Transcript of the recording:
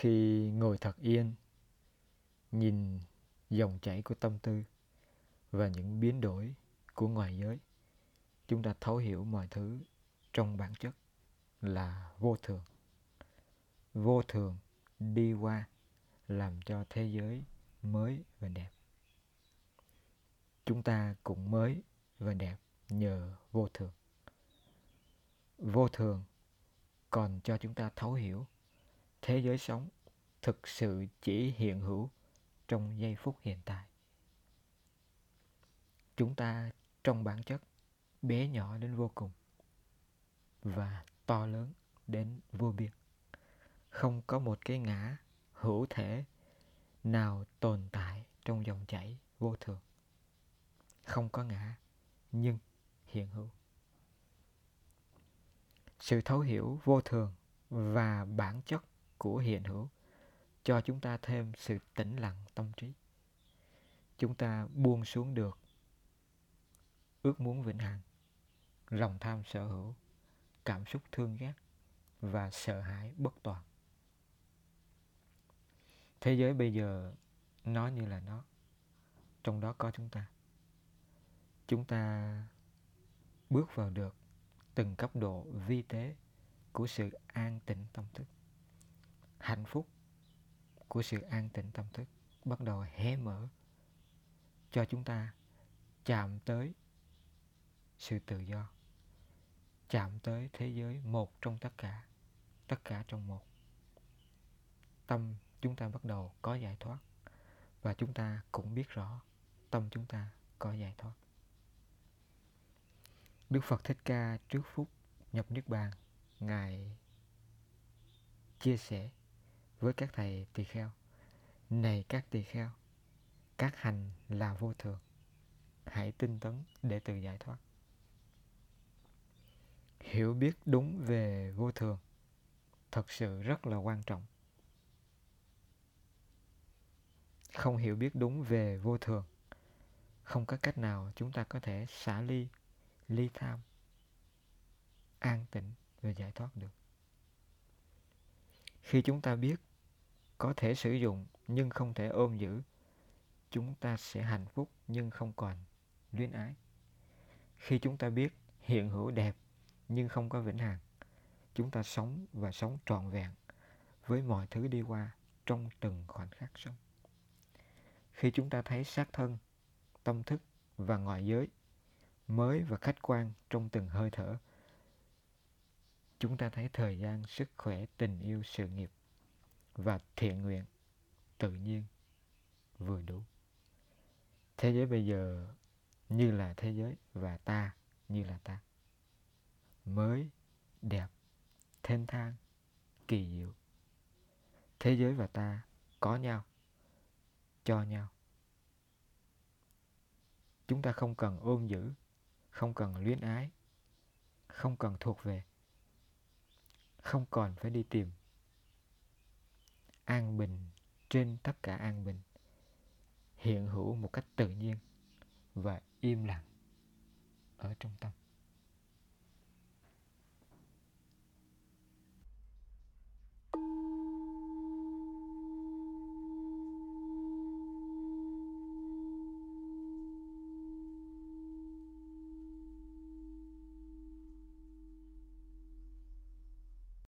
khi ngồi thật yên, nhìn dòng chảy của tâm tư và những biến đổi của ngoài giới, chúng ta thấu hiểu mọi thứ trong bản chất là vô thường. Vô thường đi qua làm cho thế giới mới và đẹp. Chúng ta cũng mới và đẹp nhờ vô thường. Vô thường còn cho chúng ta thấu hiểu thế giới sống thực sự chỉ hiện hữu trong giây phút hiện tại. Chúng ta trong bản chất bé nhỏ đến vô cùng và to lớn đến vô biên. Không có một cái ngã hữu thể nào tồn tại trong dòng chảy vô thường. Không có ngã, nhưng hiện hữu. Sự thấu hiểu vô thường và bản chất của hiện hữu, cho chúng ta thêm sự tĩnh lặng tâm trí. Chúng ta buông xuống được ước muốn vĩnh hằng, lòng tham sở hữu, cảm xúc thương ghét và sợ hãi bất toàn. Thế giới bây giờ nó như là nó, trong đó có chúng ta. Chúng ta bước vào được từng cấp độ vi tế của sự an tĩnh tâm thức hạnh phúc của sự an tịnh tâm thức bắt đầu hé mở cho chúng ta chạm tới sự tự do, chạm tới thế giới một trong tất cả tất cả trong một. Tâm chúng ta bắt đầu có giải thoát và chúng ta cũng biết rõ tâm chúng ta có giải thoát. Đức Phật Thích Ca trước phút nhập Niết Bàn, Ngài chia sẻ với các thầy tỳ kheo. Này các tỳ kheo, Các hành là vô thường. Hãy tinh tấn để tự giải thoát. Hiểu biết đúng về vô thường Thật sự rất là quan trọng. Không hiểu biết đúng về vô thường, Không có cách nào chúng ta có thể xả ly ly tham, an tĩnh và giải thoát được. Khi chúng ta biết có thể sử dụng nhưng không thể ôm giữ. Chúng ta sẽ hạnh phúc nhưng không còn luyến ái. Khi chúng ta biết hiện hữu đẹp nhưng không có vĩnh hằng, chúng ta sống và sống trọn vẹn với mọi thứ đi qua trong từng khoảnh khắc sống. Khi chúng ta thấy xác thân, tâm thức và ngoại giới mới và khách quan trong từng hơi thở, chúng ta thấy thời gian, sức khỏe, tình yêu, sự nghiệp và thiện nguyện tự nhiên vừa đủ. Thế giới bây giờ như là thế giới và ta như là ta. Mới, đẹp, thênh thang, kỳ diệu. Thế giới và ta có nhau, cho nhau. Chúng ta không cần ôm giữ, không cần luyến ái, không cần thuộc về, không còn phải đi tìm an bình trên tất cả an bình, hiện hữu một cách tự nhiên và im lặng ở trong tâm.